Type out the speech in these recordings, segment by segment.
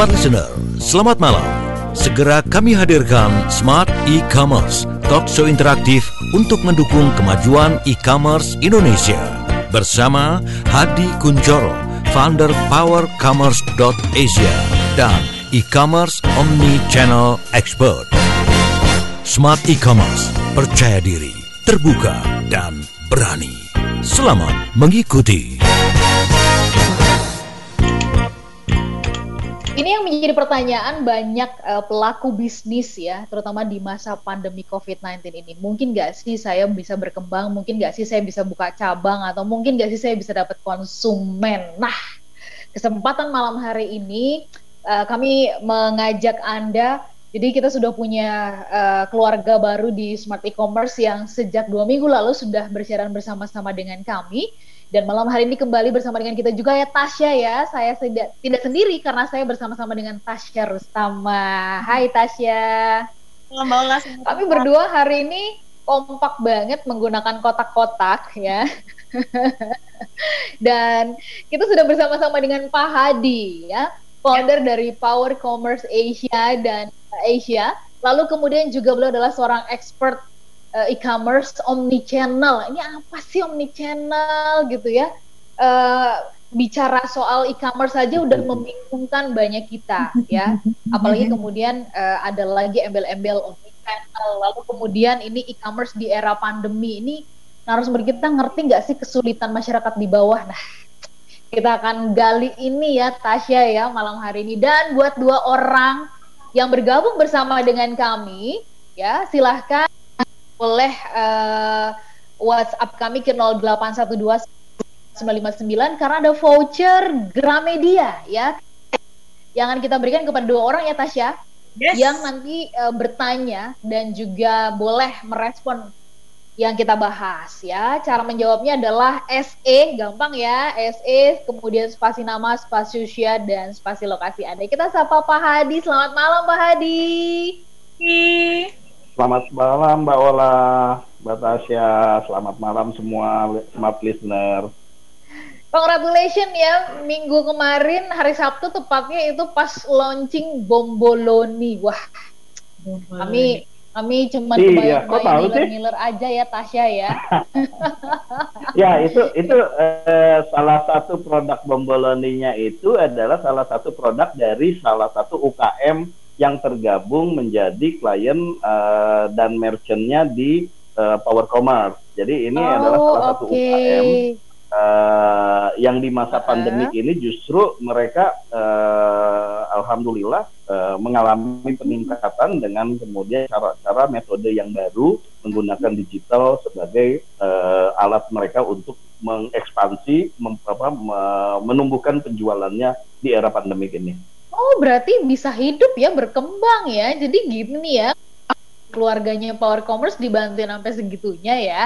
Smart Listener, selamat malam. Segera kami hadirkan Smart E-Commerce, talk show interaktif untuk mendukung kemajuan e-commerce Indonesia. Bersama Hadi Kunchoro, founder powercommerce.asia dan e-commerce omni-channel expert. Smart e-commerce, percaya diri, terbuka, dan berani. Selamat mengikuti. Ini yang menjadi pertanyaan banyak uh, pelaku bisnis ya, terutama di masa pandemi COVID-19 ini. Mungkin nggak sih saya bisa berkembang, mungkin nggak sih saya bisa buka cabang, atau mungkin nggak sih saya bisa dapat konsumen. Nah, kesempatan malam hari ini uh, kami mengajak Anda, jadi kita sudah punya uh, keluarga baru di Smart E-Commerce yang sejak dua minggu lalu sudah bersiaran bersama-sama dengan kami dan malam hari ini kembali bersama dengan kita juga ya Tasya ya. Saya tidak tidak sendiri karena saya bersama-sama dengan Tasya Rustama. Hai Tasya. Malam Kami berdua hari ini kompak banget menggunakan kotak-kotak ya. Dan kita sudah bersama-sama dengan Pak Hadi ya, founder ya. dari Power Commerce Asia dan Asia. Lalu kemudian juga beliau adalah seorang expert uh, e-commerce omni channel. Ini apa sih omni channel gitu ya? Uh, bicara soal e-commerce saja udah membingungkan banyak kita ya. Apalagi kemudian uh, ada lagi embel-embel omni channel. Lalu kemudian ini e-commerce di era pandemi ini narasumber kita ngerti nggak sih kesulitan masyarakat di bawah? Nah, kita akan gali ini ya Tasya ya malam hari ini dan buat dua orang yang bergabung bersama dengan kami ya silahkan boleh uh, WhatsApp kami ke 0812 959 karena ada voucher Gramedia ya yang akan kita berikan kepada dua orang ya Tasya yes. yang nanti uh, bertanya dan juga boleh merespon yang kita bahas ya. Cara menjawabnya adalah SE, gampang ya. SE, kemudian spasi nama, spasi usia dan spasi lokasi Anda. Kita sapa Pak Hadi. Selamat malam Pak Hadi. Selamat malam Mbak Ola, Mbak Tasya. Selamat malam semua smart listener. Congratulations ya, minggu kemarin hari Sabtu tepatnya itu pas launching Bomboloni. Wah, kami kami cuma iya, Miller aja ya Tasya ya. ya itu itu eh, salah satu produk Bomboloninya itu adalah salah satu produk dari salah satu UKM yang tergabung menjadi klien uh, dan merchantnya di uh, Power Commerce. Jadi ini oh, adalah salah satu okay. UKM uh, eh, yang di masa uh -huh. ini justru mereka uh, alhamdulillah uh, mengalami peningkatan dengan kemudian cara-cara metode yang baru menggunakan digital sebagai uh, alat mereka untuk mengekspansi, mem, apa, menumbuhkan penjualannya di era pandemi ini oh berarti bisa hidup ya berkembang ya jadi gini ya keluarganya Power Commerce dibantuin sampai segitunya ya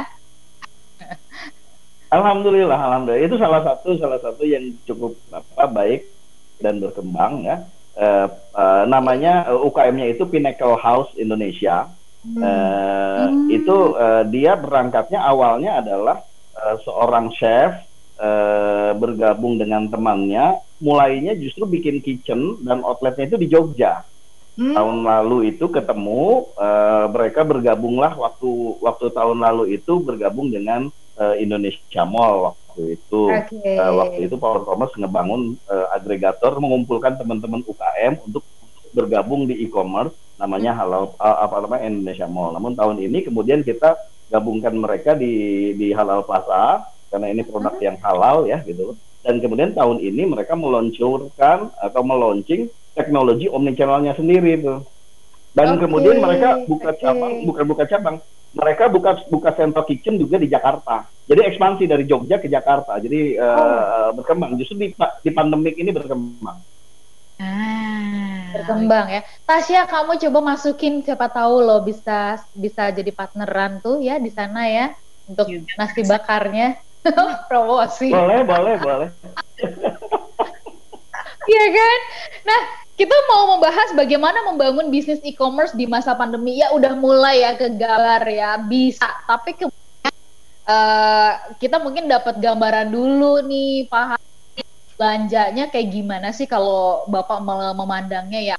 Alhamdulillah, alhamdulillah itu salah satu salah satu yang cukup apa baik dan berkembang ya. Uh, uh, namanya uh, UKM-nya itu Pinnacle House Indonesia. Hmm. Uh, hmm. Itu uh, dia berangkatnya awalnya adalah uh, seorang chef uh, bergabung dengan temannya mulainya justru bikin kitchen dan outletnya itu di Jogja. Hmm. Tahun lalu itu ketemu uh, mereka bergabunglah waktu waktu tahun lalu itu bergabung dengan uh, Indonesia Mall waktu itu. Okay. Uh, waktu itu Power Commerce ngebangun uh, agregator mengumpulkan teman-teman UKM untuk bergabung di e-commerce namanya halal uh, apa namanya Indonesia Mall. Namun tahun ini kemudian kita gabungkan mereka di di Halal Plaza karena ini produk yang halal ya gitu. Dan kemudian tahun ini mereka meluncurkan atau meluncing teknologi omnichannelnya sendiri itu dan okay. kemudian mereka buka okay. cabang bukan buka cabang. Mereka buka buka central kitchen juga di Jakarta. Jadi ekspansi dari Jogja ke Jakarta. Jadi oh. uh, berkembang. Justru di di pandemik ini berkembang. Ah. Berkembang ya. Tasya kamu coba masukin siapa tahu lo bisa bisa jadi partneran tuh ya di sana ya untuk nasi bakarnya promosi boleh boleh boleh Iya kan? Nah, kita mau membahas bagaimana membangun bisnis e-commerce di masa pandemi. Ya udah mulai ya ke gambar ya, bisa. Tapi ke, uh, kita mungkin dapat gambaran dulu nih, Pak. belanjanya kayak gimana sih kalau Bapak memandangnya ya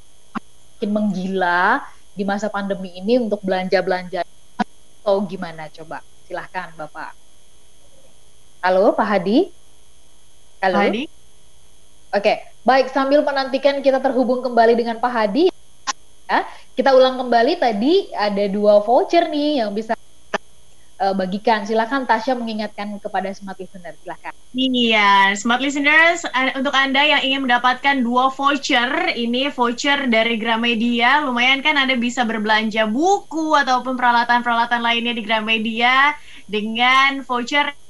makin menggila di masa pandemi ini untuk belanja-belanja atau gimana coba? Silahkan Bapak. Halo Pak Hadi. Halo. Pak Hadi. Oke, baik sambil menantikan kita terhubung kembali dengan Pak Hadi. Ya, kita ulang kembali tadi ada dua voucher nih yang bisa uh, bagikan. Silakan Tasya mengingatkan kepada smart listener. Silakan. Iya, smart listeners untuk Anda yang ingin mendapatkan dua voucher, ini voucher dari Gramedia, lumayan kan Anda bisa berbelanja buku ataupun peralatan-peralatan lainnya di Gramedia dengan voucher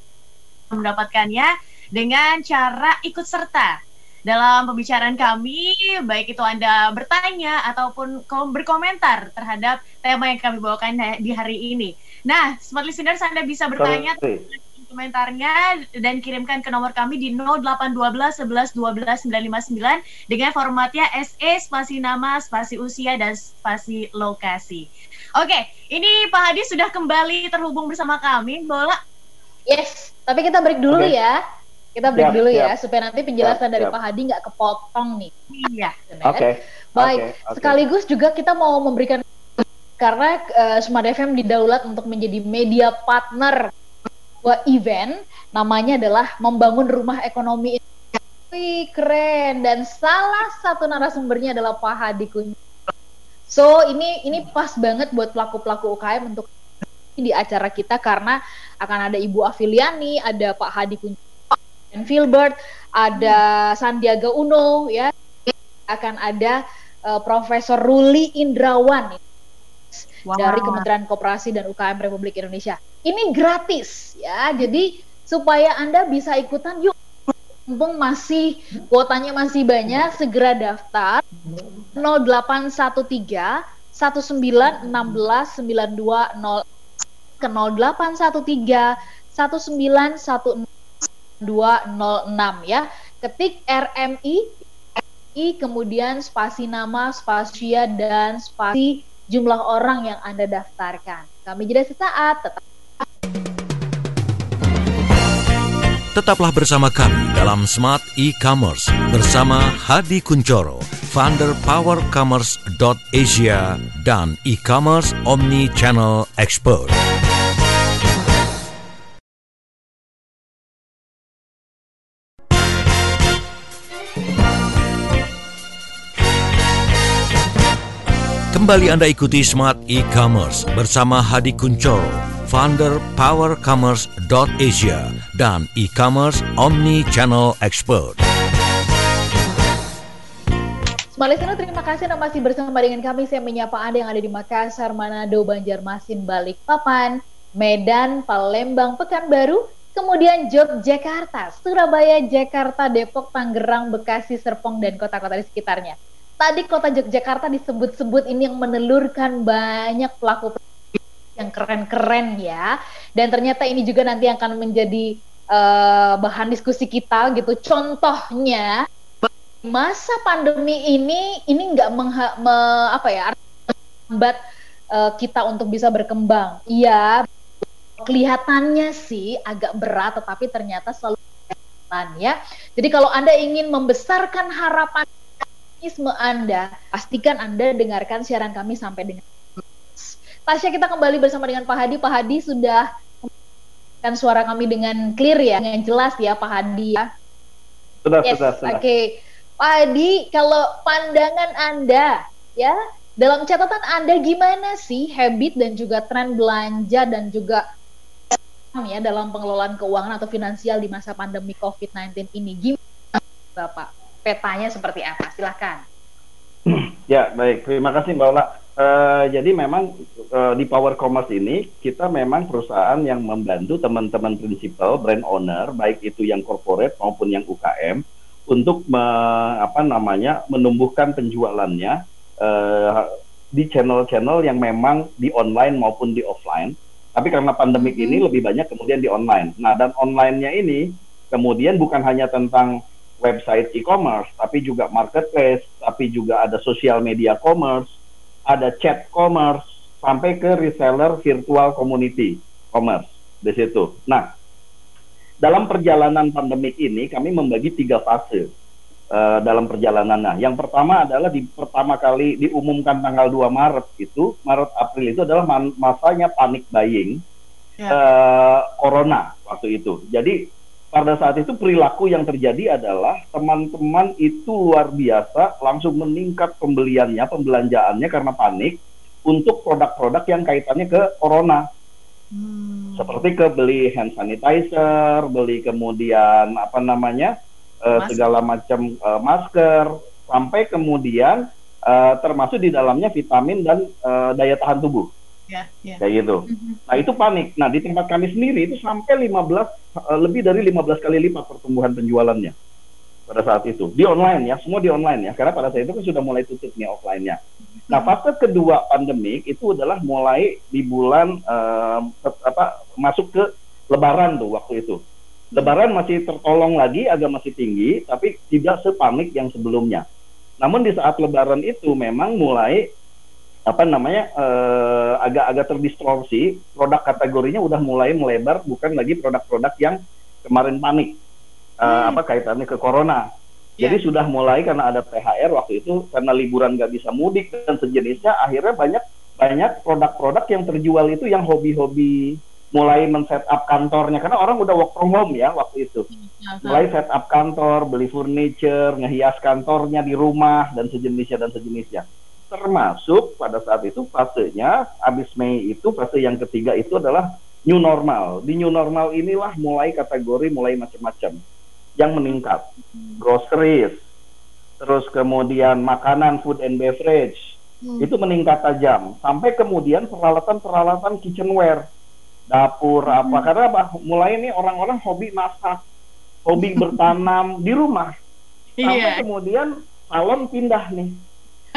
mendapatkannya dengan cara ikut serta dalam pembicaraan kami, baik itu Anda bertanya ataupun berkomentar terhadap tema yang kami bawakan di hari ini. Nah, smart listeners Anda bisa bertanya komentarnya dan kirimkan ke nomor kami di 0812 11 12 959 dengan formatnya SE spasi nama, spasi usia dan spasi lokasi. Oke, ini Pak Hadi sudah kembali terhubung bersama kami. Bola. Yes, tapi kita break dulu okay. ya. Kita break siap, dulu ya, siap. ya supaya nanti penjelasan siap, dari. Pak Hadi nggak kepotong nih. Iya. Oke. Okay. Baik. Okay, okay. Sekaligus juga kita mau memberikan karena uh, Smart FM didaulat untuk menjadi media partner sebuah event namanya adalah membangun rumah ekonomi Wih, keren dan salah satu narasumbernya adalah Pak Hadi Kunci. So ini ini pas banget buat pelaku-pelaku UKM untuk di acara kita karena akan ada Ibu Afiliani, ada Pak Hadi dan Filbert, ada Sandiaga Uno ya, akan ada uh, Profesor Ruli Indrawan wow. dari Kementerian Koperasi dan UKM Republik Indonesia. Ini gratis ya, jadi supaya Anda bisa ikutan yuk. Mumpung masih kuotanya masih banyak segera daftar. 0813 1916 920 ke 0813 1916 206 ya. Ketik RMI I kemudian spasi nama, spasia dan spasi jumlah orang yang Anda daftarkan. Kami jeda sesaat tetap Tetaplah bersama kami dalam Smart E-Commerce bersama Hadi Kuncoro, founder powercommerce.asia dan e-commerce omni-channel expert. Kembali Anda ikuti Smart E-Commerce bersama Hadi Kuncoro, founder powercommerce.asia dan e-commerce omni-channel expert. Smart Listener, terima kasih Anda masih bersama dengan kami. Saya menyapa Anda yang ada di Makassar, Manado, Banjarmasin, Balikpapan, Medan, Palembang, Pekanbaru, kemudian Yogyakarta, Surabaya, Jakarta, Depok, Tangerang, Bekasi, Serpong, dan kota-kota di sekitarnya tadi kota Yogyakarta disebut-sebut ini yang menelurkan banyak pelaku yang keren-keren ya. Dan ternyata ini juga nanti akan menjadi uh, bahan diskusi kita gitu. Contohnya masa pandemi ini ini nggak me, apa ya membuat uh, kita untuk bisa berkembang. Iya, kelihatannya sih agak berat, tetapi ternyata selalu ya. Jadi kalau anda ingin membesarkan harapan optimisme Anda, pastikan Anda dengarkan siaran kami sampai dengan Tasya kita kembali bersama dengan Pak Hadi. Pak Hadi sudah kan suara kami dengan clear ya, dengan jelas ya Pak Hadi ya. Sudah, yes, sudah, sudah. Oke. Okay. Pak Hadi, kalau pandangan Anda ya, dalam catatan Anda gimana sih habit dan juga tren belanja dan juga ya dalam pengelolaan keuangan atau finansial di masa pandemi COVID-19 ini? Gimana Bapak? Petanya seperti apa? Silahkan. Ya, baik. Terima kasih Mbak Ola. Uh, jadi memang uh, di Power Commerce ini kita memang perusahaan yang membantu teman-teman prinsipal, brand owner, baik itu yang corporate maupun yang UKM, untuk me, apa namanya menumbuhkan penjualannya uh, di channel-channel yang memang di online maupun di offline. Tapi karena pandemik hmm. ini lebih banyak kemudian di online. Nah, dan online-nya ini kemudian bukan hanya tentang website e-commerce, tapi juga marketplace, tapi juga ada social media commerce, ada chat commerce, sampai ke reseller virtual community commerce di situ. Nah, dalam perjalanan pandemik ini kami membagi tiga fase uh, dalam perjalanannya. Yang pertama adalah di pertama kali diumumkan tanggal 2 Maret itu, Maret April itu adalah masanya panik buying yeah. Ya. uh, corona waktu itu. Jadi pada saat itu perilaku yang terjadi adalah teman-teman itu luar biasa langsung meningkat pembeliannya, pembelanjaannya karena panik untuk produk-produk yang kaitannya ke corona. Hmm. Seperti ke beli hand sanitizer, beli kemudian apa namanya uh, segala macam uh, masker, sampai kemudian uh, termasuk di dalamnya vitamin dan uh, daya tahan tubuh ya, ya. kayak gitu. Mm-hmm. Nah itu panik. Nah di tempat kami sendiri itu sampai 15 uh, eh, lebih dari 15 kali lipat pertumbuhan penjualannya pada saat itu di online ya, semua di online ya, karena pada saat itu kan sudah mulai tutup nih offline-nya. Mm-hmm. Nah fase kedua pandemik itu adalah mulai di bulan uh, apa masuk ke Lebaran tuh waktu itu. Lebaran masih tertolong lagi, agak masih tinggi, tapi tidak sepanik yang sebelumnya. Namun di saat Lebaran itu memang mulai apa namanya agak-agak uh, terdistorsi produk kategorinya udah mulai melebar bukan lagi produk-produk yang kemarin panik uh, hmm. apa kaitannya ke corona yeah. jadi sudah mulai karena ada THR waktu itu karena liburan nggak bisa mudik dan sejenisnya akhirnya banyak banyak produk-produk yang terjual itu yang hobi-hobi mulai men-set up kantornya karena orang udah work from home ya waktu itu. Hmm, mulai set up kantor, beli furniture, ngehias kantornya di rumah dan sejenisnya dan sejenisnya termasuk pada saat itu fasenya habis Mei itu fase yang ketiga itu adalah new normal. Di new normal inilah mulai kategori mulai macam-macam yang meningkat. Groceries, terus kemudian makanan, food and beverage, hmm. itu meningkat tajam. Sampai kemudian peralatan-peralatan kitchenware, dapur hmm. apa. Karena apa? Mulai ini orang-orang hobi masak, hobi bertanam di rumah. Sampai yeah. kemudian salon pindah nih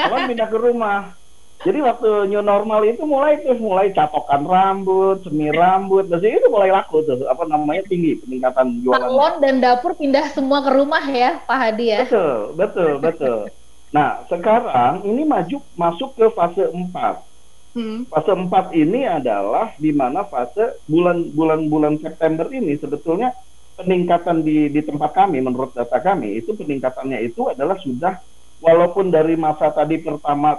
Orang pindah ke rumah. Jadi waktu new normal itu mulai tuh mulai catokan rambut, semir rambut, dan itu mulai laku tuh apa namanya tinggi peningkatan jualan. Salon dan dapur pindah semua ke rumah ya, Pak Hadi ya. Betul, betul, betul. Nah, sekarang ini maju masuk ke fase 4. Hmm. Fase 4 ini adalah di mana fase bulan-bulan bulan September ini sebetulnya peningkatan di di tempat kami menurut data kami itu peningkatannya itu adalah sudah walaupun dari masa tadi pertama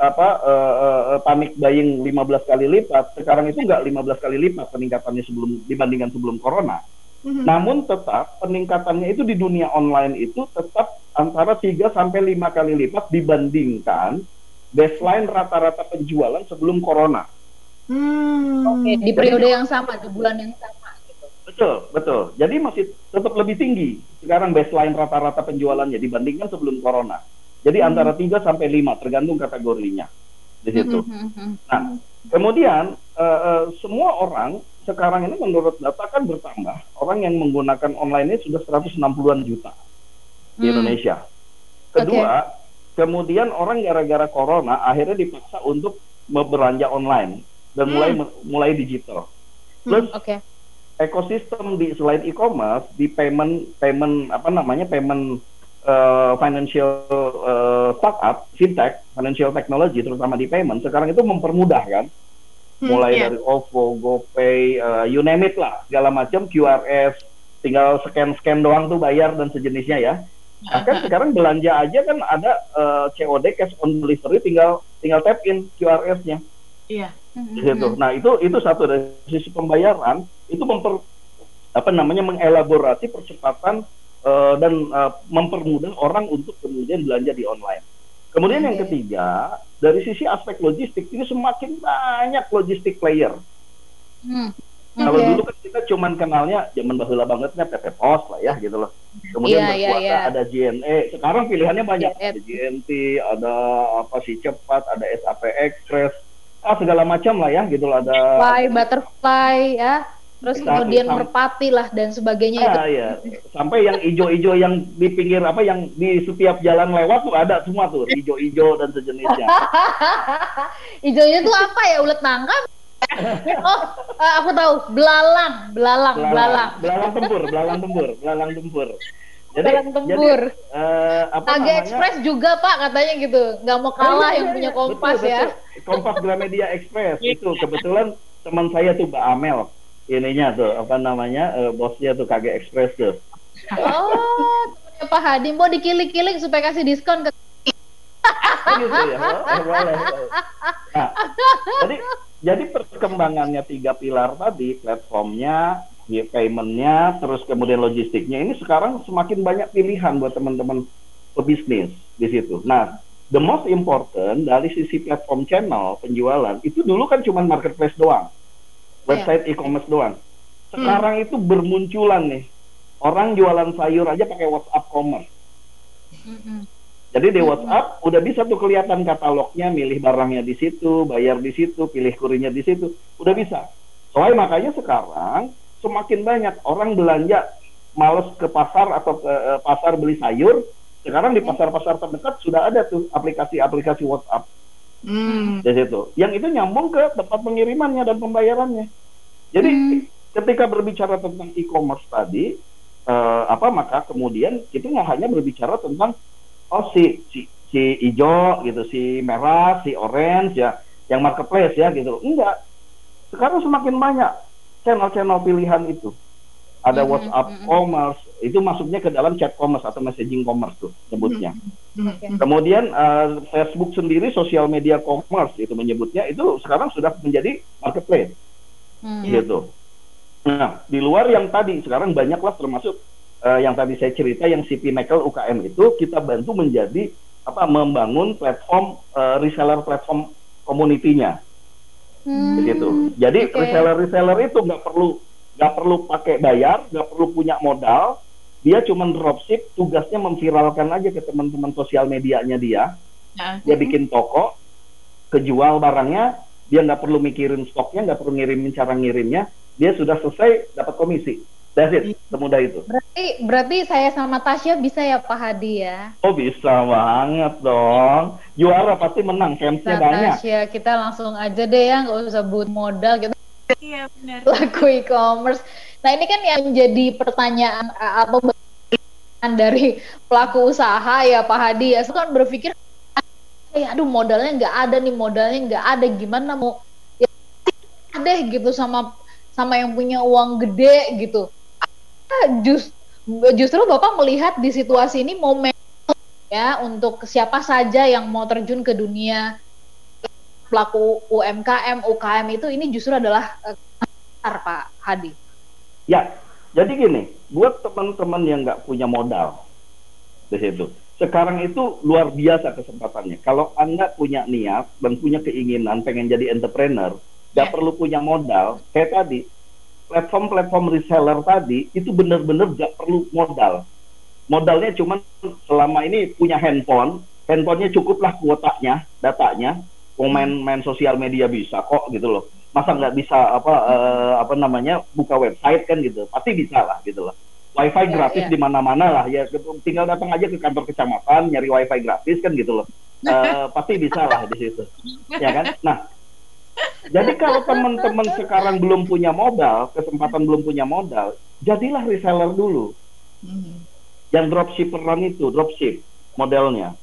apa uh, uh, panik buying 15 kali lipat, sekarang itu enggak 15 kali lipat peningkatannya sebelum dibandingkan sebelum corona. Mm-hmm. Namun tetap peningkatannya itu di dunia online itu tetap antara 3 sampai 5 kali lipat dibandingkan baseline rata-rata penjualan sebelum corona. Hmm. Oke, okay, di periode yang sama, di bulan yang sama. Betul, betul. Jadi masih tetap lebih tinggi sekarang baseline rata-rata penjualannya dibandingkan sebelum corona. Jadi hmm. antara 3 sampai 5 tergantung kategorinya di situ. Hmm, hmm, hmm. Nah, kemudian uh, uh, semua orang sekarang ini menurut data kan bertambah. Orang yang menggunakan online ini sudah 160-an juta di hmm. Indonesia. Kedua, okay. kemudian orang gara-gara corona akhirnya dipaksa untuk berbelanja online dan hmm. mulai mulai digital. Plus hmm, okay ekosistem di selain e-commerce di payment payment apa namanya payment uh, financial uh, startup fintech financial technology terutama di payment sekarang itu mempermudah kan? Hmm, mulai yeah. dari OVO, GoPay, uh, you name it lah segala macam QRS tinggal scan scan doang tuh bayar dan sejenisnya ya. Bahkan sekarang belanja aja kan ada uh, COD cash on delivery tinggal tinggal tap in QRS-nya iya. Gitu. nah itu itu satu dari sisi pembayaran itu memper apa namanya mengelaborasi percepatan uh, dan uh, mempermudah orang untuk kemudian belanja di online. Kemudian yang ketiga, dari sisi aspek logistik ini semakin banyak logistik player. Hmm. Okay. Kalau dulu kan kita cuman kenalnya zaman bahula bangetnya PP Pos lah ya gitu loh. Kemudian yeah, berkuasa yeah, yeah. ada JNE. Sekarang pilihannya banyak. Yeah, ada JNT, ada apa sih cepat, ada SAP Express, ah segala macam lah ya gitu loh ada. Butterfly, butterfly ya terus kemudian sam- merpati lah dan sebagainya ah, itu. Iya. Sampai yang ijo-ijo yang di pinggir apa yang di setiap jalan lewat tuh ada semua tuh ijo-ijo dan sejenisnya. Ijonya tuh apa ya ulet nangka? oh, uh, aku tahu belalang, belalang, belalang. Belalang tempur, belalang tempur, belalang tempur. Jadi, belalang tempur. Jadi, uh, apa Naga Express juga Pak katanya gitu, nggak mau kalah oh, iya, yang punya Kompas betul, ya. Betul. Kompas Gramedia Express itu kebetulan teman saya tuh Mbak Amel ininya tuh apa namanya uh, bosnya tuh KG Express tuh. Oh, Pak Hadi mau dikilik-kilik supaya kasih diskon ke gitu ya. Oh, boleh. Nah, jadi jadi perkembangannya tiga pilar tadi, platformnya, paymentnya, terus kemudian logistiknya ini sekarang semakin banyak pilihan buat teman-teman pebisnis di situ. Nah, the most important dari sisi platform channel penjualan itu dulu kan cuma marketplace doang, website yeah. e-commerce doang. Sekarang hmm. itu bermunculan nih orang jualan sayur aja pakai WhatsApp commerce. Hmm. Jadi di WhatsApp hmm. udah bisa tuh kelihatan katalognya, milih barangnya di situ, bayar di situ, pilih kurinya di situ, udah bisa. Soalnya makanya sekarang semakin banyak orang belanja males ke pasar atau ke uh, pasar beli sayur, sekarang di pasar-pasar terdekat sudah ada tuh aplikasi-aplikasi WhatsApp. Hmm. Di situ. Yang itu nyambung ke tempat pengirimannya dan pembayarannya. Jadi hmm. ketika berbicara tentang e-commerce tadi, uh, apa maka kemudian kita nggak hanya berbicara tentang oh si si si hijau gitu, si merah, si orange ya, yang marketplace ya gitu. Enggak. Sekarang semakin banyak channel-channel pilihan itu. Ada mm-hmm, WhatsApp mm-hmm. commerce, itu masuknya ke dalam chat commerce atau messaging commerce tuh sebutnya. Mm-hmm. Kemudian uh, Facebook sendiri social media commerce itu menyebutnya itu sekarang sudah menjadi marketplace. Mm-hmm. Gitu. Nah, di luar yang tadi sekarang banyaklah termasuk uh, yang tadi saya cerita yang si Pinnacle UKM itu kita bantu menjadi apa membangun platform uh, reseller platform community-nya. Hmm, begitu. Jadi okay. reseller reseller itu nggak perlu nggak perlu pakai bayar, nggak perlu punya modal. Dia cuma dropship, tugasnya memviralkan aja ke teman-teman sosial medianya dia. Uh Dia bikin toko, kejual barangnya, dia nggak perlu mikirin stoknya, nggak perlu ngirimin cara ngirimnya, dia sudah selesai dapat komisi. That's it, semudah itu. Berarti berarti saya sama Tasya bisa ya Pak Hadi ya? Oh bisa banget dong. Juara pasti menang, fansnya banyak. Tasya, kita langsung aja deh ya, nggak usah buat modal gitu. Iya benar. Laku e-commerce. Nah ini kan yang jadi pertanyaan atau dari pelaku usaha ya Pak Hadi ya. Kan berpikir, eh aduh modalnya nggak ada nih, modalnya nggak ada, gimana mau ya, deh gitu sama sama yang punya uang gede gitu just, justru Bapak melihat di situasi ini momen ya untuk siapa saja yang mau terjun ke dunia pelaku UMKM, UKM itu ini justru adalah uh, Pak Hadi. Ya, jadi gini, buat teman-teman yang nggak punya modal di situ, sekarang itu luar biasa kesempatannya. Kalau anda punya niat dan punya keinginan pengen jadi entrepreneur, nggak ya. perlu punya modal. Kayak tadi, platform-platform reseller tadi itu benar-benar gak perlu modal. Modalnya cuma selama ini punya handphone, handphonenya cukuplah kuotanya, datanya, main main sosial media bisa kok gitu loh. Masa nggak bisa apa uh, apa namanya buka website kan gitu, pasti bisa lah gitu loh. Wifi yeah, gratis yeah. di mana-mana lah ya, tinggal datang aja ke kantor kecamatan nyari wifi gratis kan gitu loh. Uh, pasti bisa lah di situ, ya kan? Nah jadi kalau teman-teman sekarang belum punya modal, kesempatan belum punya modal, jadilah reseller dulu. Hmm. Yang dropshipperan itu, dropship modelnya.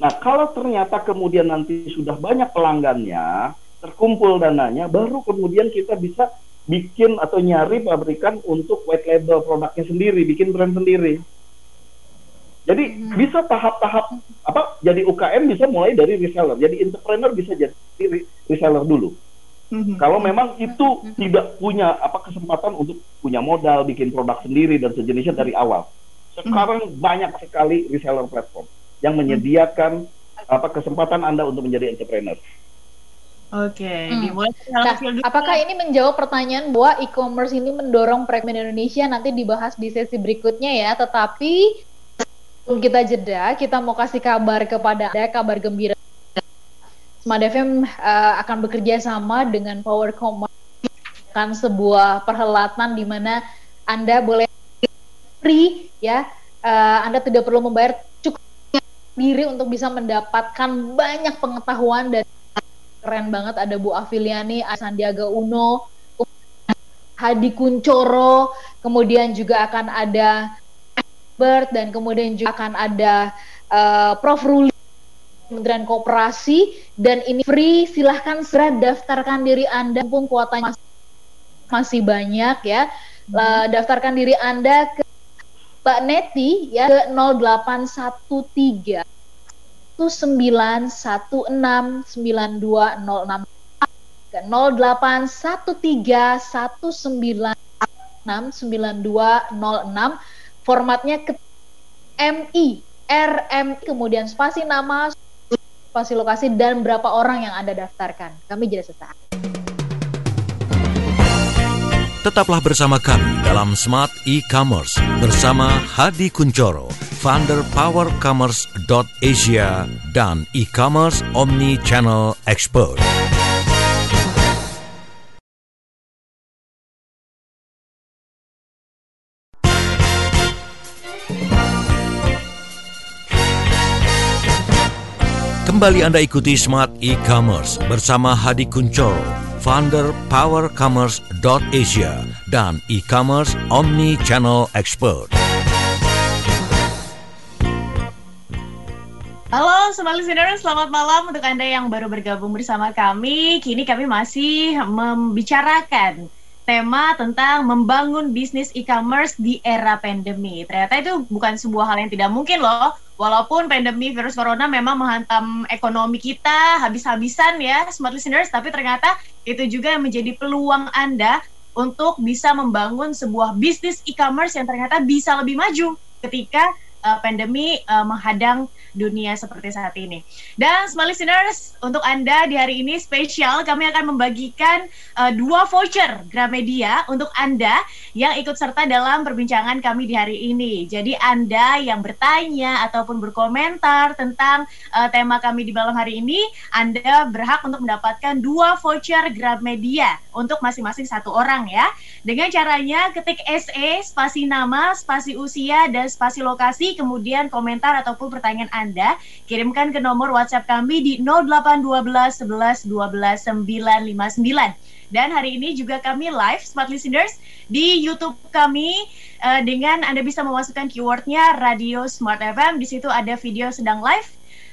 Nah, kalau ternyata kemudian nanti sudah banyak pelanggannya, terkumpul dananya, baru kemudian kita bisa bikin atau nyari pabrikan untuk white label produknya sendiri, bikin brand sendiri. Jadi hmm. bisa tahap-tahap apa? Jadi UKM bisa mulai dari reseller. Jadi entrepreneur bisa jadi reseller dulu. Hmm. Kalau memang itu hmm. tidak punya apa kesempatan untuk punya modal bikin produk sendiri dan sejenisnya dari awal. Sekarang hmm. banyak sekali reseller platform yang menyediakan apa kesempatan Anda untuk menjadi entrepreneur. Oke, okay, hmm. nah, apakah ini menjawab pertanyaan bahwa e-commerce ini mendorong perekonomian Indonesia nanti dibahas di sesi berikutnya ya, tetapi sebelum kita jeda, kita mau kasih kabar kepada Anda, kabar gembira. Smart FM uh, akan bekerja sama dengan Power Commerce akan sebuah perhelatan di mana Anda boleh free ya. Uh, anda tidak perlu membayar cukup diri untuk bisa mendapatkan banyak pengetahuan dan keren banget ada Bu Afiliani, Sandiaga Uno, Hadi Kuncoro, kemudian juga akan ada Bert dan kemudian juga akan ada uh, Prof. Ruli Kementerian Koperasi. Dan ini free silahkan segera daftarkan diri Anda mumpung kuotanya masih banyak ya. Uh, daftarkan diri Anda ke Mbak Neti ya ke 0813 19169206 ke 0813 formatnya ke MI RMI kemudian spasi nama spasi lokasi dan berapa orang yang Anda daftarkan. Kami jadi sesaat. Tetaplah bersama kami dalam Smart E-Commerce bersama Hadi Kuncoro, founder powercommerce.asia dan e-commerce omni channel expert. Kembali Anda ikuti Smart E-Commerce bersama Hadi Kuncoro, founder powercommerce.asia dan e-commerce omni-channel expert. Halo Sobat Listener, selamat malam untuk Anda yang baru bergabung bersama kami. Kini kami masih membicarakan tema tentang membangun bisnis e-commerce di era pandemi. Ternyata itu bukan sebuah hal yang tidak mungkin loh walaupun pandemi virus corona memang menghantam ekonomi kita habis-habisan ya smart listeners tapi ternyata itu juga yang menjadi peluang Anda untuk bisa membangun sebuah bisnis e-commerce yang ternyata bisa lebih maju ketika uh, pandemi uh, menghadang dunia seperti saat ini. Dan smart listeners, untuk Anda di hari ini spesial kami akan membagikan uh, dua voucher Gramedia untuk Anda yang ikut serta dalam perbincangan kami di hari ini. Jadi Anda yang bertanya ataupun berkomentar tentang uh, tema kami di malam hari ini, Anda berhak untuk mendapatkan dua voucher Gramedia untuk masing-masing satu orang ya. Dengan caranya ketik SE, spasi nama, spasi usia, dan spasi lokasi, kemudian komentar ataupun pertanyaan anda, kirimkan ke nomor WhatsApp kami di 0812 11 12 959. Dan hari ini juga kami live, Smart Listeners, di YouTube kami uh, dengan Anda bisa memasukkan keywordnya Radio Smart FM. Di situ ada video sedang live.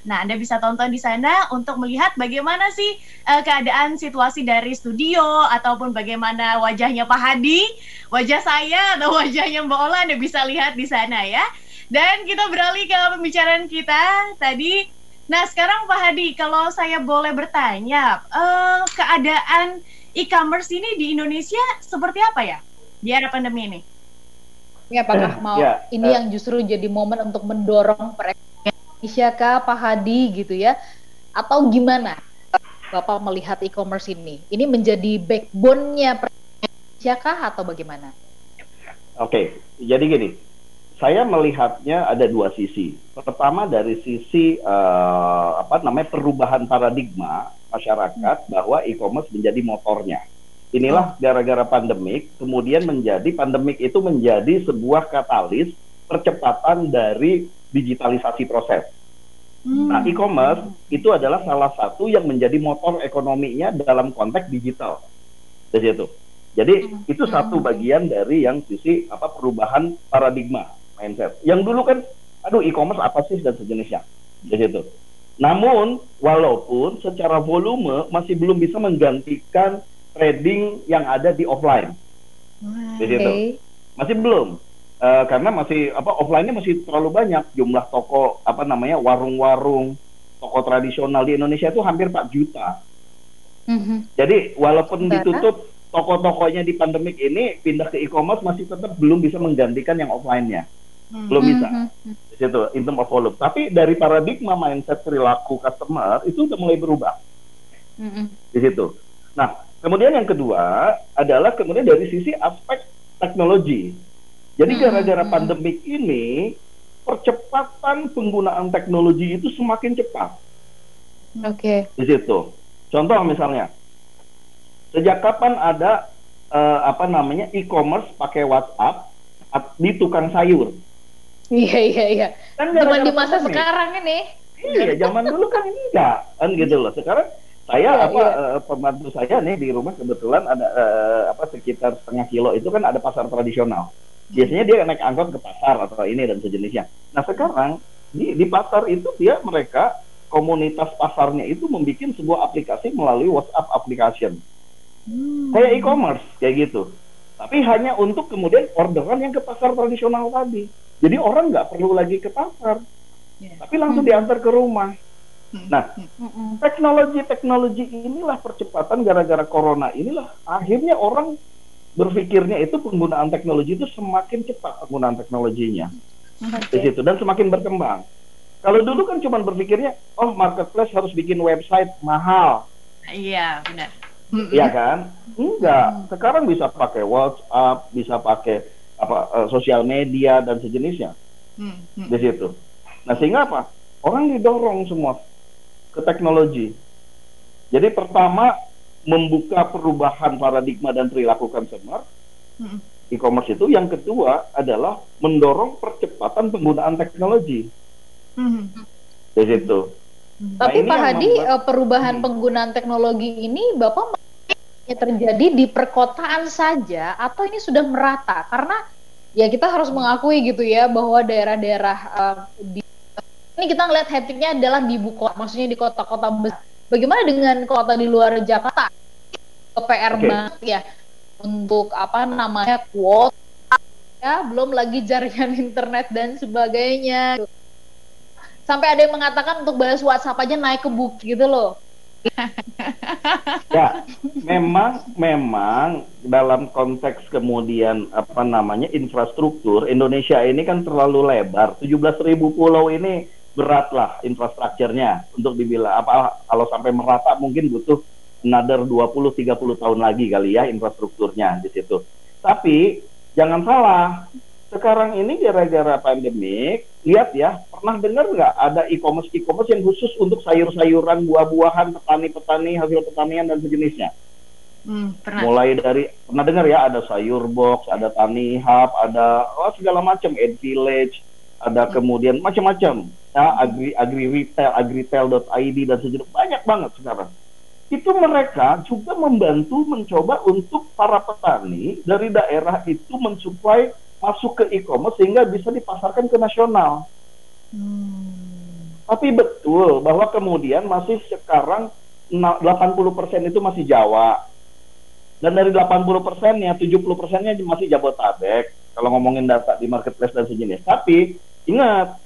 Nah, Anda bisa tonton di sana untuk melihat bagaimana sih uh, keadaan situasi dari studio ataupun bagaimana wajahnya Pak Hadi, wajah saya atau wajahnya Mbak Ola Anda bisa lihat di sana ya. Dan kita beralih ke pembicaraan kita tadi. Nah, sekarang Pak Hadi, kalau saya boleh bertanya, uh, keadaan e-commerce ini di Indonesia seperti apa ya di era pandemi ini? Ya, apakah mau ya, ini uh, yang justru jadi momen untuk mendorong perekonomian Indonesia kah, Pak Hadi gitu ya? Atau gimana Bapak melihat e-commerce ini? Ini menjadi backbone-nya Indonesia kah atau bagaimana? Oke, okay, jadi gini, saya melihatnya ada dua sisi. Pertama dari sisi uh, apa namanya perubahan paradigma masyarakat bahwa e-commerce menjadi motornya. Inilah hmm. gara-gara pandemik, kemudian menjadi pandemik itu menjadi sebuah katalis percepatan dari digitalisasi proses. Hmm. Nah, e-commerce itu adalah salah satu yang menjadi motor ekonominya dalam konteks digital. Jadi itu. Jadi hmm. itu satu bagian dari yang sisi apa perubahan paradigma mindset. Yang dulu kan, aduh e-commerce apa sih dan sejenisnya, di situ. Namun, walaupun secara volume masih belum bisa menggantikan trading yang ada di offline, di situ. Masih belum, uh, karena masih apa offline-nya masih terlalu banyak jumlah toko apa namanya warung-warung toko tradisional di Indonesia itu hampir 4 juta. Mm-hmm. Jadi walaupun ditutup toko-tokonya di pandemik ini pindah ke e-commerce masih tetap belum bisa menggantikan yang offline-nya hmm. Belum bisa. Hmm, hmm, hmm. di situ in term of volume. Tapi dari paradigma mindset perilaku customer itu sudah mulai berubah. Hmm. di situ. Nah kemudian yang kedua adalah kemudian dari sisi aspek teknologi. Jadi hmm, gara-gara hmm. pandemik ini percepatan penggunaan teknologi itu semakin cepat. Oke. Okay. di situ. Contoh misalnya sejak kapan ada uh, apa namanya e-commerce pakai WhatsApp di tukang sayur Iya iya iya. Kan zaman di masa sekarang ini. Iya, zaman dulu kan enggak kan gitu loh. Sekarang saya iya, apa iya. Uh, pembantu saya nih di rumah kebetulan ada uh, apa sekitar setengah kilo itu kan ada pasar tradisional. Biasanya dia naik angkot ke pasar atau ini dan sejenisnya. Nah sekarang di, di pasar itu dia mereka komunitas pasarnya itu membuat sebuah aplikasi melalui WhatsApp application. Hmm. Kayak e-commerce kayak gitu. Tapi hanya untuk kemudian orderan yang ke pasar tradisional tadi. Jadi orang nggak perlu lagi ke pasar, yeah. tapi langsung hmm. diantar ke rumah. Hmm. Nah, hmm. teknologi-teknologi inilah percepatan gara-gara corona inilah akhirnya orang berpikirnya itu penggunaan teknologi itu semakin cepat penggunaan teknologinya okay. di situ dan semakin berkembang. Kalau dulu kan cuma berpikirnya, oh marketplace harus bikin website mahal. Iya benar. Iya kan? Enggak. Sekarang bisa pakai WhatsApp, bisa pakai apa uh, sosial media dan sejenisnya di situ. Nah sehingga apa? Orang didorong semua ke teknologi. Jadi pertama membuka perubahan paradigma dan perilaku consumer e-commerce itu. Yang kedua adalah mendorong percepatan penggunaan teknologi hmm. di situ. Hmm. Nah, Tapi Pak Hadi, membuat, eh, perubahan hmm. penggunaan teknologi ini Bapak terjadi di perkotaan saja atau ini sudah merata? Karena ya kita harus mengakui gitu ya bahwa daerah-daerah uh, di ini kita ngeliat hektiknya adalah di ibu kota, maksudnya di kota-kota besar. Bagaimana dengan kota di luar Jakarta? PR okay. banget ya untuk apa namanya kuota ya, belum lagi jaringan internet dan sebagainya sampai ada yang mengatakan untuk balas WhatsApp aja naik ke bukit gitu loh. ya, memang memang dalam konteks kemudian apa namanya infrastruktur Indonesia ini kan terlalu lebar. 17.000 pulau ini berat lah infrastrukturnya untuk dibilang apa kalau sampai merata mungkin butuh another 20 30 tahun lagi kali ya infrastrukturnya di situ. Tapi jangan salah, sekarang ini gara-gara pandemik, lihat ya, pernah dengar nggak ada e-commerce e-commerce yang khusus untuk sayur-sayuran, buah-buahan, petani-petani, hasil pertanian dan sejenisnya? Hmm, pernah. Mulai dari pernah dengar ya ada sayur box, ada tani hub, ada oh, segala macam, Ed Village, ada hmm. kemudian macam-macam ya agri agri retail, agritail.id dan sejenis banyak banget sekarang. Itu mereka juga membantu mencoba untuk para petani dari daerah itu mensuplai masuk ke e-commerce sehingga bisa dipasarkan ke nasional. Hmm. Tapi betul bahwa kemudian masih sekarang 80% itu masih Jawa. Dan dari 80 persennya, 70 persennya masih Jabotabek. Kalau ngomongin data di marketplace dan sejenis. Tapi ingat,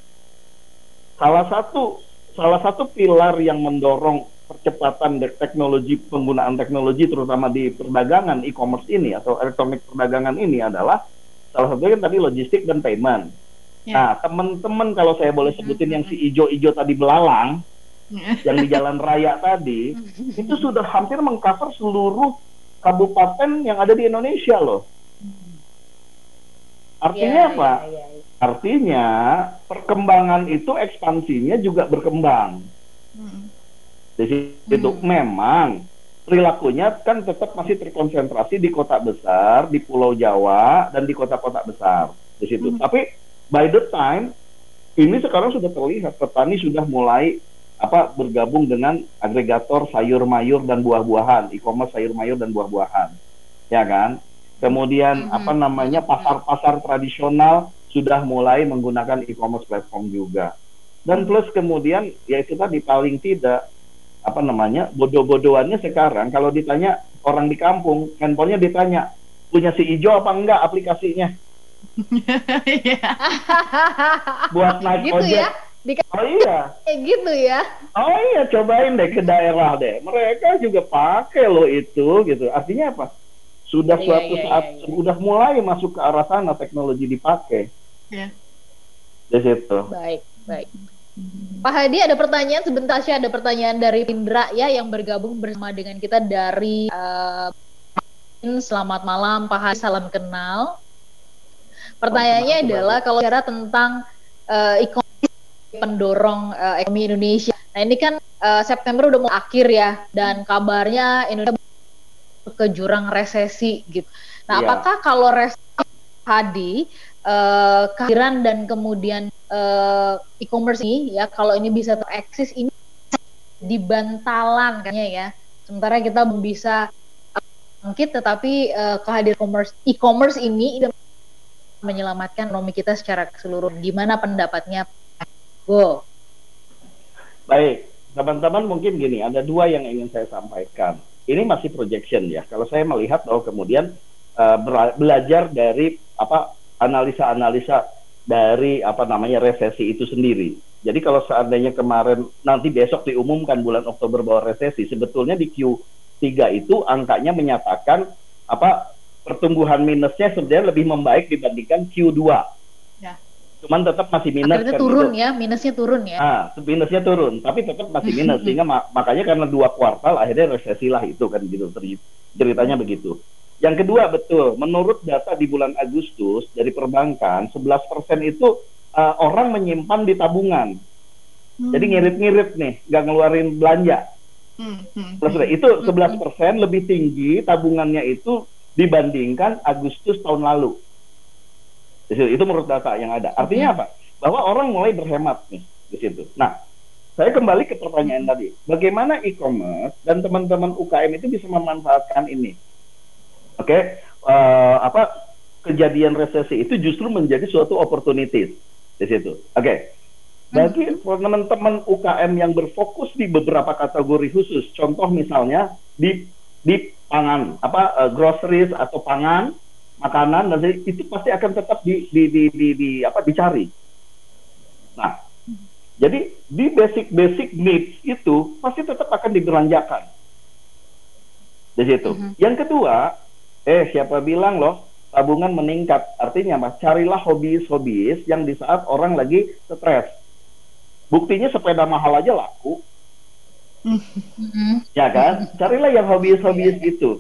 salah satu salah satu pilar yang mendorong percepatan teknologi penggunaan teknologi terutama di perdagangan e-commerce ini atau elektronik perdagangan ini adalah Salah satunya kan tadi logistik dan payment. Ya. Nah, teman-teman kalau saya boleh sebutin yang si ijo-ijo tadi belalang, ya. yang di jalan raya tadi, itu sudah hampir mengcover seluruh kabupaten yang ada di Indonesia loh. Artinya ya, apa? Ya, ya, ya. Artinya perkembangan itu ekspansinya juga berkembang. Hmm. Jadi hmm. itu memang perilakunya kan tetap masih terkonsentrasi di kota besar, di Pulau Jawa dan di kota-kota besar di situ. Hmm. Tapi by the time ini sekarang sudah terlihat petani sudah mulai apa bergabung dengan agregator sayur mayur dan buah-buahan, e-commerce sayur mayur dan buah-buahan. Ya kan? Kemudian hmm. apa namanya pasar-pasar tradisional sudah mulai menggunakan e-commerce platform juga. Dan plus kemudian ya itu tadi paling tidak apa namanya bodoh-bodohannya sekarang kalau ditanya orang di kampung handphonenya ditanya punya si ijo apa enggak aplikasinya buat naik gitu ojek. ya? Di oh iya. kayak gitu ya? Oh iya cobain deh ke daerah deh. Mereka juga pakai loh itu gitu. Artinya apa? Sudah iya, suatu iya, saat iya, iya. sudah mulai masuk ke arah sana teknologi dipakai. Ya. di situ. Baik baik. Pak Hadi ada pertanyaan? Sebentar sih ada pertanyaan dari Indra ya yang bergabung bersama dengan kita dari uh, Selamat malam Pak Hadi, salam kenal. Pertanyaannya oh, adalah kalau bicara tentang uh, ekonomi pendorong uh, ekonomi Indonesia. Nah ini kan uh, September udah mau akhir ya dan kabarnya Indonesia ke jurang resesi gitu. Nah yeah. apakah kalau resesi Hadi uh, kehadiran dan kemudian uh, e-commerce ini ya kalau ini bisa tereksis ini di bantalan kayaknya ya sementara kita belum bisa bangkit tetapi uh, kehadiran e-commerce e-commerce ini menyelamatkan ekonomi kita secara keseluruhan gimana pendapatnya Go baik teman-teman mungkin gini ada dua yang ingin saya sampaikan ini masih projection ya. Kalau saya melihat bahwa kemudian uh, belajar dari apa analisa-analisa dari apa namanya resesi itu sendiri. Jadi kalau seandainya kemarin nanti besok diumumkan bulan Oktober bahwa resesi, sebetulnya di Q3 itu angkanya menyatakan apa pertumbuhan minusnya sebenarnya lebih membaik dibandingkan Q2 cuman tetap masih minus Akhirnya kan turun gitu. ya minusnya turun ya ah minusnya turun tapi tetap masih minus sehingga mak makanya karena dua kuartal akhirnya resesi lah itu kan gitu ceritanya begitu yang kedua betul menurut data di bulan Agustus dari perbankan 11% itu uh, orang menyimpan di tabungan hmm. jadi ngirit-ngirit nih nggak ngeluarin belanja Hmm, hmm, hmm. itu 11% hmm. lebih tinggi tabungannya itu dibandingkan Agustus tahun lalu. Di situ. Itu menurut data yang ada. Artinya hmm. apa? Bahwa orang mulai berhemat nih di situ. Nah, saya kembali ke pertanyaan tadi. Bagaimana e-commerce dan teman-teman UKM itu bisa memanfaatkan ini? Oke, okay? uh, eh, apa kejadian resesi itu justru menjadi suatu opportunity di situ. Oke. Okay. Bagi teman-teman UKM yang berfokus di beberapa kategori khusus, contoh misalnya di di pangan, apa uh, groceries atau pangan, makanan dan itu pasti akan tetap di, di, di, di, di apa dicari. Nah, jadi di basic basic needs itu pasti tetap akan dibelanjakan. Di situ. Mm -hmm. Yang kedua, eh siapa bilang loh tabungan meningkat? Artinya mas, carilah hobi-hobi yang di saat orang lagi stres. Buktinya sepeda mahal aja laku. Mm -hmm. Ya kan? Carilah yang hobi-hobi itu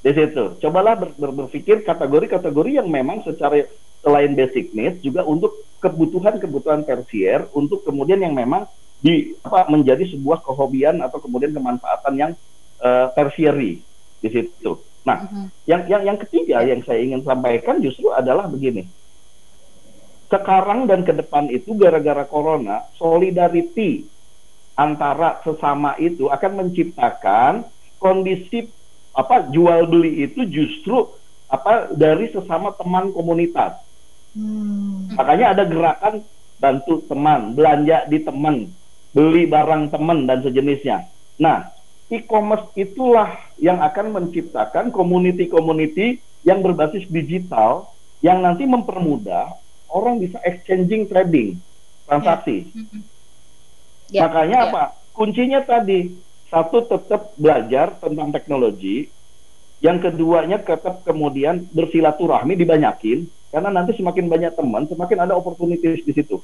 di situ. Cobalah ber, ber, berpikir kategori-kategori yang memang secara selain basic needs juga untuk kebutuhan-kebutuhan tersier untuk kemudian yang memang di apa menjadi sebuah kehobian atau kemudian kemanfaatan yang uh, tertiary di situ. Nah, uh-huh. yang yang yang ketiga yang saya ingin sampaikan justru adalah begini. Sekarang dan ke depan itu gara-gara corona, solidarity antara sesama itu akan menciptakan kondisi apa jual beli itu justru apa dari sesama teman komunitas. Hmm. Makanya ada gerakan bantu teman, belanja di teman, beli barang teman dan sejenisnya. Nah, e-commerce itulah yang akan menciptakan community-community yang berbasis digital yang nanti mempermudah orang bisa exchanging trading transaksi. Yeah. Yeah. Makanya yeah. apa? Kuncinya tadi satu tetap belajar tentang teknologi, yang keduanya tetap kemudian bersilaturahmi dibanyakin, karena nanti semakin banyak teman, semakin ada opportunities di situ.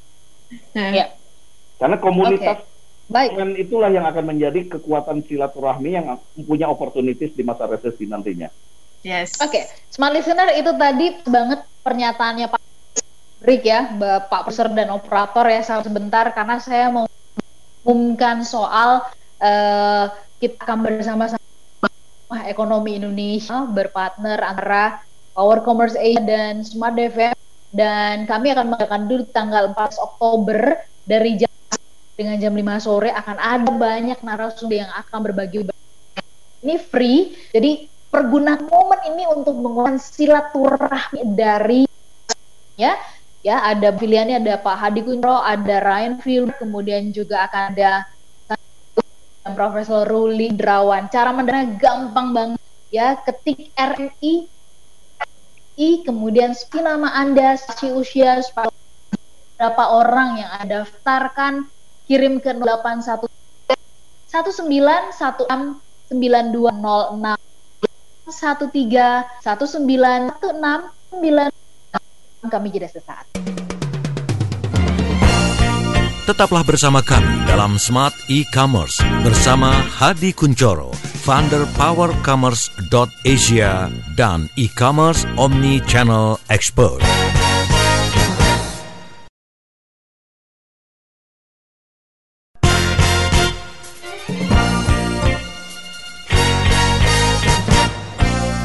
Ya. Karena komunitas okay. Baik. itulah yang akan menjadi kekuatan silaturahmi yang punya opportunities di masa resesi nantinya. Yes. Oke, okay. smart listener itu tadi banget pernyataannya Pak Rick ya, Bapak Profesor dan Operator ya, sebentar karena saya mau umumkan soal uh, kita akan bersama-sama ekonomi Indonesia berpartner antara Power Commerce Asia dan Smart DVM dan kami akan mengadakan dulu tanggal 4 Oktober dari jam dengan jam 5 sore akan ada banyak narasumber yang akan berbagi. Ini free jadi pergunakan momen ini untuk menguatkan silaturahmi dari ya ya ada pilihannya ada Pak Hadi Kunro ada Ryan Field kemudian juga akan ada Profesor Ruli Drawan. Cara mendana gampang banget ya. Ketik RNI I kemudian si nama Anda, si usia, berapa orang yang Anda daftarkan, kirim ke 81 1916 9206 13 1916 9 kami jeda sesaat. Tetaplah bersama kami dalam Smart E-Commerce bersama Hadi Kuncoro, founder powercommerce.asia dan e-commerce omni-channel expert.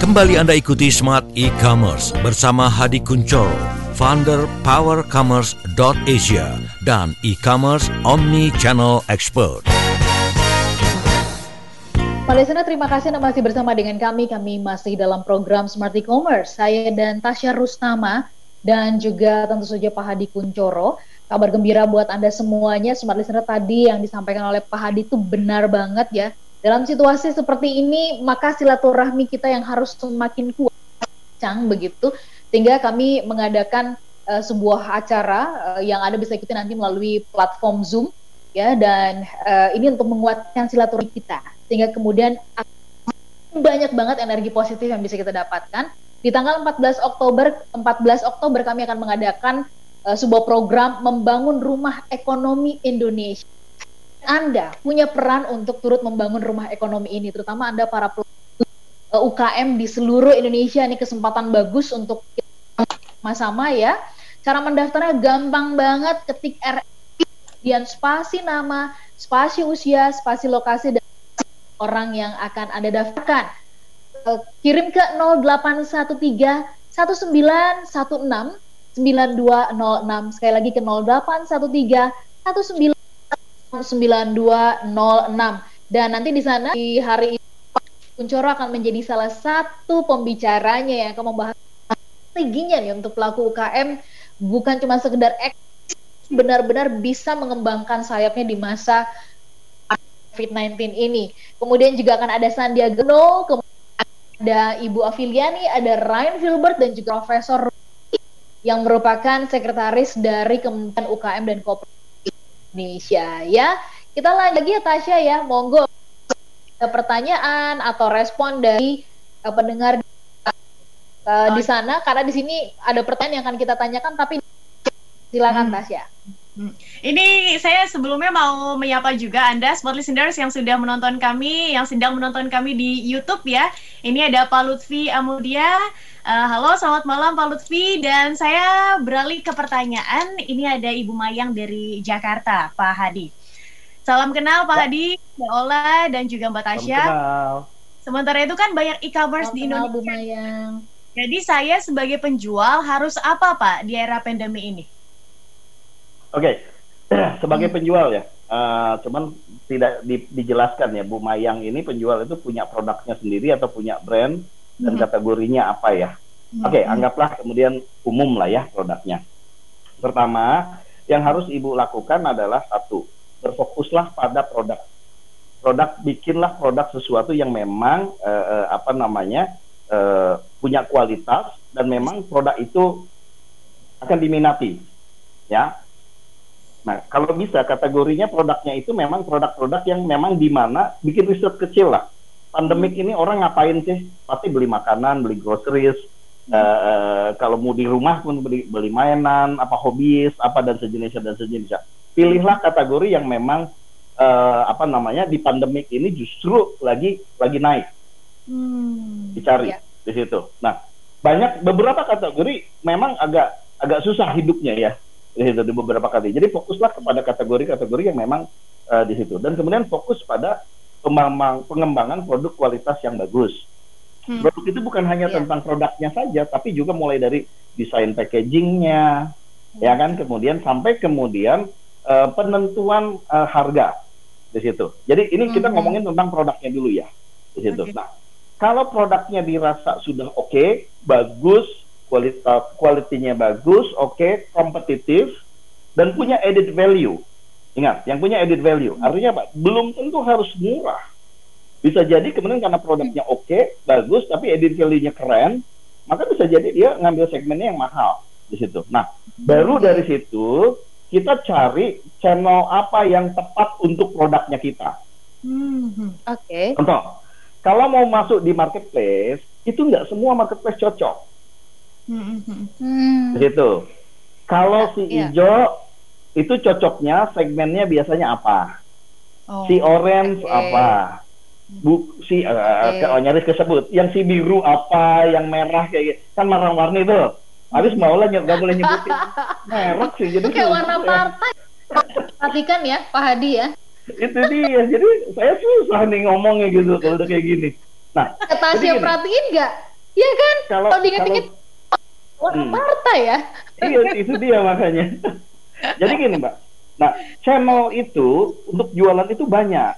Kembali Anda ikuti Smart E-Commerce bersama Hadi Kuncoro founder powercommerce.asia dan e-commerce omni-channel expert. Listener, terima kasih Anda masih bersama dengan kami. Kami masih dalam program Smart E-Commerce. Saya dan Tasya Rustama dan juga tentu saja Pak Hadi Kuncoro. Kabar gembira buat Anda semuanya. Smart Listener tadi yang disampaikan oleh Pak Hadi itu benar banget ya. Dalam situasi seperti ini, maka silaturahmi kita yang harus semakin kuat, begitu, sehingga kami mengadakan uh, sebuah acara uh, yang ada bisa ikuti nanti melalui platform Zoom, ya, dan uh, ini untuk menguatkan silaturahmi kita, sehingga kemudian banyak banget energi positif yang bisa kita dapatkan. Di tanggal 14 Oktober, 14 Oktober kami akan mengadakan uh, sebuah program membangun rumah ekonomi Indonesia. Anda punya peran untuk turut membangun rumah ekonomi ini, terutama Anda para UKM eh, di seluruh Indonesia ini kesempatan bagus untuk sama-sama ya. Cara mendaftarnya gampang banget, ketik R dan spasi nama, spasi usia, spasi lokasi dan orang yang akan Anda daftarkan. Eh, kirim ke 0813 1916 9206 sekali lagi ke 0813 19 9206 dan nanti di sana di hari ini Kuncoro akan menjadi salah satu pembicaranya yang akan membahas strateginya nih untuk pelaku UKM bukan cuma sekedar benar-benar bisa mengembangkan sayapnya di masa COVID-19 ini. Kemudian juga akan ada Sandiaga Uno, ada Ibu Afiliani, ada Ryan Filbert dan juga Profesor yang merupakan sekretaris dari Kementerian UKM dan Kooperasi Indonesia ya. Kita lanjut lagi ya Tasya ya, monggo pertanyaan atau respon dari uh, pendengar uh, di sana karena di sini ada pertanyaan yang akan kita tanyakan tapi silakan hmm. Tasya. Hmm. Ini saya sebelumnya mau menyapa juga Anda, smart listeners yang sudah menonton kami, yang sedang menonton kami di YouTube ya. Ini ada Pak Lutfi Amudia. Uh, halo, selamat malam Pak Lutfi. Dan saya beralih ke pertanyaan. Ini ada Ibu Mayang dari Jakarta, Pak Hadi. Salam kenal Pak ya. Hadi, Mbak Ola, dan juga Mbak Tasya. Sementara itu kan banyak e-commerce di Indonesia. Bu Mayang. Jadi saya sebagai penjual harus apa Pak di era pandemi ini? Oke, okay. sebagai hmm. penjual ya, uh, cuman tidak di, dijelaskan ya Bu Mayang ini penjual itu punya produknya sendiri atau punya brand dan hmm. kategorinya apa ya? Hmm. Oke, okay, anggaplah kemudian umum lah ya produknya. Pertama, yang harus Ibu lakukan adalah satu, berfokuslah pada produk. Produk bikinlah produk sesuatu yang memang uh, uh, apa namanya uh, punya kualitas dan memang produk itu akan diminati, ya Nah, kalau bisa kategorinya produknya itu memang produk-produk yang memang di mana bikin riset kecil lah. Pandemik ini orang ngapain sih? Pasti beli makanan, beli groceries. Hmm. Uh, uh, kalau mau di rumah pun beli beli mainan, apa hobis, apa dan sejenisnya dan sejenisnya. Pilihlah kategori yang memang uh, apa namanya di pandemik ini justru lagi lagi naik. Hmm. Dicari yeah. di situ. Nah, banyak beberapa kategori memang agak agak susah hidupnya ya di situ di beberapa kali. Jadi fokuslah kepada kategori-kategori yang memang uh, di situ dan kemudian fokus pada pengembangan, pengembangan produk kualitas yang bagus. Hmm. Produk itu bukan hanya yeah. tentang produknya saja, tapi juga mulai dari desain packagingnya, hmm. ya kan, kemudian sampai kemudian uh, penentuan uh, harga di situ. Jadi ini hmm. kita ngomongin tentang produknya dulu ya di situ. Okay. Nah, kalau produknya dirasa sudah oke, okay, bagus, kualitinya bagus, oke, okay, kompetitif, dan punya added value. Ingat, yang punya added value. Artinya apa? Belum tentu harus murah. Bisa jadi kemudian karena produknya oke, okay, bagus, tapi added value-nya keren, maka bisa jadi dia ngambil segmennya yang mahal di situ. Nah, baru dari situ kita cari channel apa yang tepat untuk produknya kita. Hmm, oke. Okay. Contoh, kalau mau masuk di marketplace, itu nggak semua marketplace cocok Hmm. Gitu. Kalau si yeah. hijau itu cocoknya segmennya biasanya apa? Oh, si orange okay. apa? Bu, si uh, okay. oh, nyaris kesebut. Yang si biru apa? Yang merah kayak gitu. Kan warna-warni tuh. Habis mau lah nggak boleh nyebutin merek sih. Jadi kayak warna partai. Perhatikan ya, Pak Hadi ya. itu dia. Jadi saya susah nih ngomongnya gitu kalau udah kayak gini. Nah, Tasya perhatiin nggak? Iya kan? Kalau, kalau diinget-inget orang hmm. partai ya. Iya, itu dia makanya. Jadi gini, Mbak. Nah, channel itu untuk jualan itu banyak.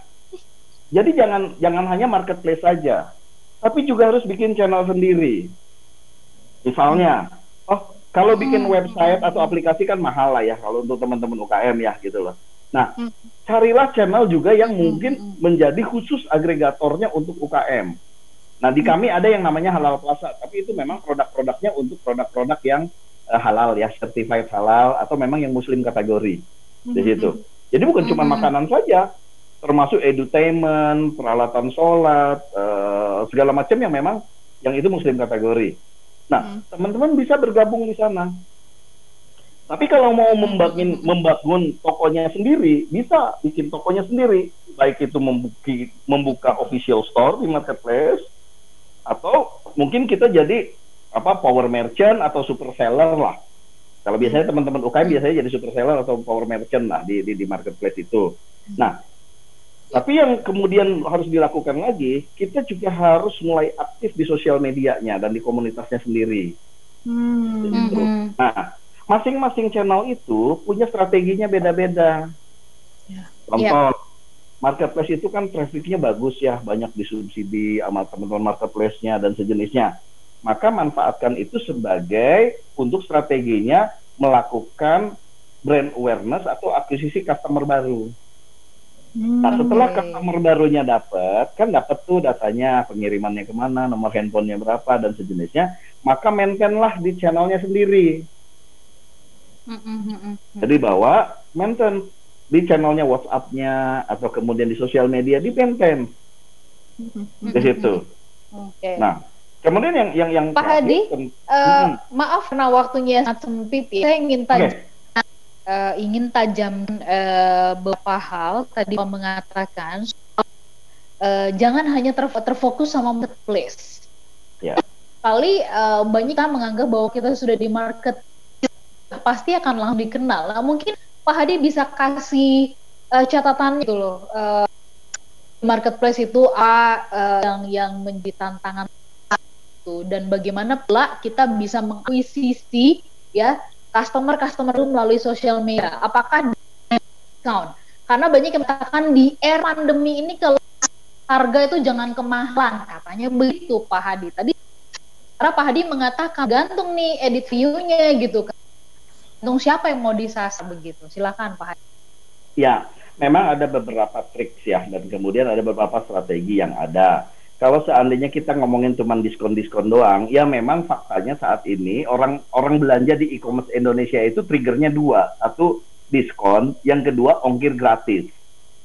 Jadi jangan jangan hanya marketplace saja, tapi juga harus bikin channel sendiri. Misalnya, kalau bikin hmm. website atau aplikasi kan mahal lah ya kalau untuk teman-teman UKM ya gitu loh. Nah, Hmm. carilah channel juga yang Hmm, mungkin menjadi khusus agregatornya untuk UKM. Nah, di kami ada yang namanya Halal Plaza, tapi itu memang produk-produknya untuk produk-produk yang eh, halal ya, certified halal atau memang yang muslim kategori di situ. Jadi bukan cuma makanan saja, termasuk edutainment, peralatan sholat, eh, segala macam yang memang yang itu muslim kategori. Nah, Hmm. teman-teman bisa bergabung di sana. Tapi kalau mau membangun membangun tokonya sendiri, bisa bikin tokonya sendiri. Baik itu membuki, membuka official store di marketplace atau mungkin kita jadi apa power merchant atau super seller lah. Kalau biasanya teman-teman UKM biasanya jadi super seller atau power merchant lah di di, di marketplace itu. Nah, tapi yang kemudian harus dilakukan lagi, kita juga harus mulai aktif di sosial medianya dan di komunitasnya sendiri. Hmm. Gitu. Mhm. Nah, masing-masing channel itu punya strateginya beda-beda. Ya. Contoh, marketplace itu kan trafficnya bagus ya, banyak disubsidi sama teman-teman marketplace-nya dan sejenisnya. Maka manfaatkan itu sebagai untuk strateginya melakukan brand awareness atau akuisisi customer baru. Nah, setelah customer barunya dapat, kan dapat tuh datanya, pengirimannya ke mana, nomor handphonenya berapa, dan sejenisnya, maka maintainlah di channelnya sendiri. Mhm, mhm. Jadi bahwa maintain di channelnya WhatsApp-nya atau kemudian di sosial media di maintain di situ. Oke. Nah, kemudian yang yang yang Pak Hadi, Eh, Mhm. maaf karena waktunya sangat sempit ya. Saya ingin tanya eh, ingin tajam eh, beberapa hal tadi mengatakan eh, jangan hanya ter- terfokus sama marketplace. Ya. Kali eh, banyak kan menganggap bahwa kita sudah di market pasti akan langsung dikenal. Nah, mungkin Pak Hadi bisa kasih eh, catatan gitu loh. Eh, marketplace itu A eh, yang yang menjadi tantangan itu dan bagaimana pula kita bisa mengakuisisi ya customer-customer itu melalui sosial media. Apakah discount? Karena banyak yang mengatakan di era pandemi ini kalau harga itu jangan kemahalan, katanya begitu Pak Hadi. Tadi karena Pak Hadi mengatakan gantung nih edit view-nya gitu kan. Gantung siapa yang mau disasar begitu. Silakan Pak Hadi. Ya, memang ada beberapa trik ya dan kemudian ada beberapa strategi yang ada. Kalau seandainya kita ngomongin cuma diskon-diskon doang, ya memang faktanya saat ini orang orang belanja di e-commerce Indonesia itu triggernya dua, satu diskon, yang kedua ongkir gratis.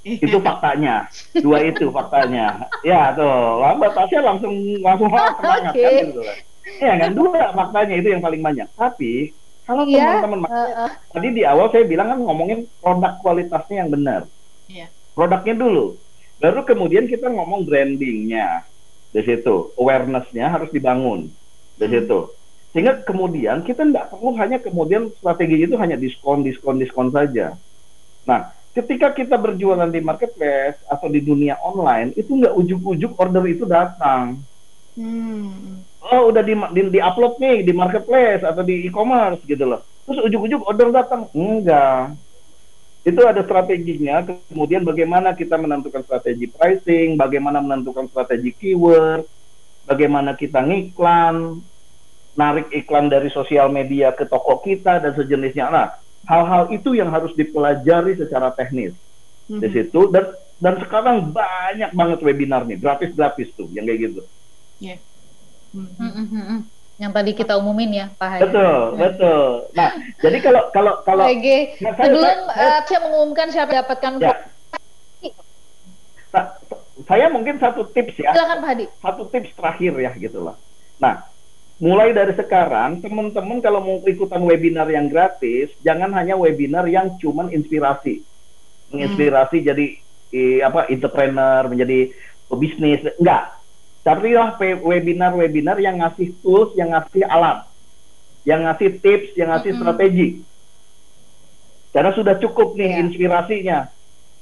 Itu faktanya, dua itu faktanya. Ya tuh, lambat tasnya langsung langsung semangat Oke. kan gitu. Ya kan dua faktanya itu yang paling banyak. Tapi kalau Iya, teman-teman Eh, eh, tadi di awal saya bilang kan ngomongin produk kualitasnya yang benar. Iya. Produknya dulu. Baru kemudian kita ngomong brandingnya. Di situ, awareness-nya harus dibangun. Di Hmm. situ. Sehingga kemudian kita tidak perlu hanya kemudian strategi itu hanya diskon, diskon, diskon saja. Nah, ketika kita berjualan di marketplace atau di dunia online, itu nggak ujuk-ujuk order itu datang Hmm. oh udah di, di, di upload nih di marketplace atau di e-commerce gitu loh terus ujuk-ujuk order datang enggak itu ada strateginya kemudian bagaimana kita menentukan strategi pricing bagaimana menentukan strategi keyword bagaimana kita ngiklan narik iklan dari sosial media ke toko kita dan sejenisnya nah hal-hal itu yang harus dipelajari secara teknis Hmm. di situ dan dan sekarang banyak banget webinar nih gratis gratis tuh yang kayak gitu Hmm. mm, mm, mm, mm. Yang tadi kita umumin ya Pak Hadi. Betul, betul. Nah, jadi kalau kalau kalau Oke, Nah, saya- sebelum saya- eh, saya mengumumkan siapa dapatkan Ya. sa- saya mungkin satu tips ya, silakan Pak Hadi. satu tips terakhir ya gitu loh. Nah, mulai dari sekarang teman-teman kalau mau ikutan webinar yang gratis, jangan hanya webinar yang cuman inspirasi, menginspirasi jadi eh, apa entrepreneur, menjadi pebisnis, enggak. Carilah webinar-webinar yang ngasih tools, yang ngasih alat, yang ngasih tips, yang ngasih Mm-mm. strategi. Karena sudah cukup nih Iya. inspirasinya.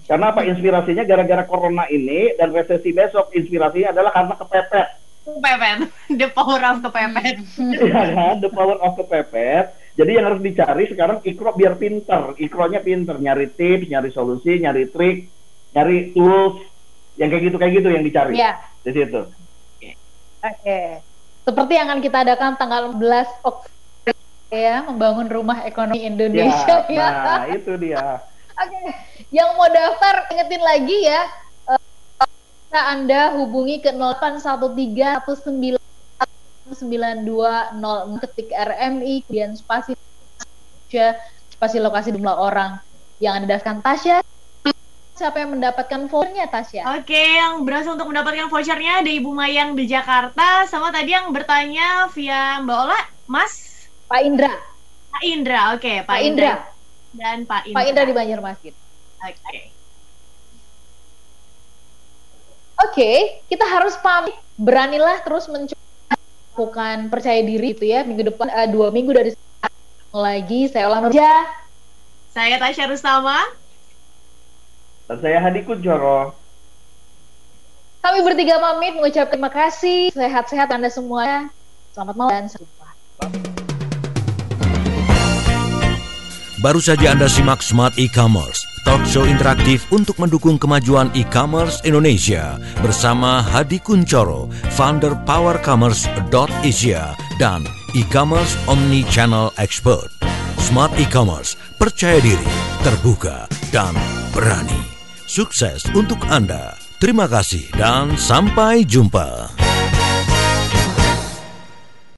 Karena apa inspirasinya gara-gara corona ini dan resesi besok inspirasinya adalah karena kepepet. Kepepet. The power of kepepet. Iya kan, the power of kepepet. Jadi yang harus dicari sekarang ikro biar pinter, ikronya pinter, nyari tips, nyari solusi, nyari trik, nyari tools, yang kayak gitu kayak gitu yang dicari Ya, di situ. Oke. Seperti yang akan kita adakan tanggal 11 Oktober ya, membangun rumah ekonomi Indonesia Ya, ya. nah itu dia. Oke, Yang mau daftar ingetin lagi ya. Uh, anda hubungi ke 0813 9200 ketik RMI kemudian spasi spasi lokasi jumlah orang yang Anda daftarkan Tasya siapa yang mendapatkan vouchernya Tasya? Oke, yang berhasil untuk mendapatkan vouchernya ada Ibu Mayang di Jakarta, sama tadi yang bertanya via Mbak Ola, Mas? Pak Indra. Pak Indra, oke, Pak, Pak Indra. Indra. Dan Pak Indra. Pak Indra di Banjarmasin. Oke. Oke, kita harus pamit. Beranilah terus mencoba melakukan percaya diri itu ya. Minggu depan uh, dua minggu dari lagi saya ulang Nurja. Saya Tasya Rustama. Dan saya Hadi Kunchoro. Kami bertiga pamit mengucap terima kasih. Sehat-sehat Anda semua. Selamat malam dan sampai jumpa. Baru saja Anda simak Smart E-Commerce, talk show interaktif untuk mendukung kemajuan e-commerce Indonesia bersama Hadi Kuncoro, founder powercommerce.asia dan e-commerce omni-channel expert. Smart E-Commerce, percaya diri, terbuka, dan berani. Sukses untuk Anda. Terima kasih dan sampai jumpa.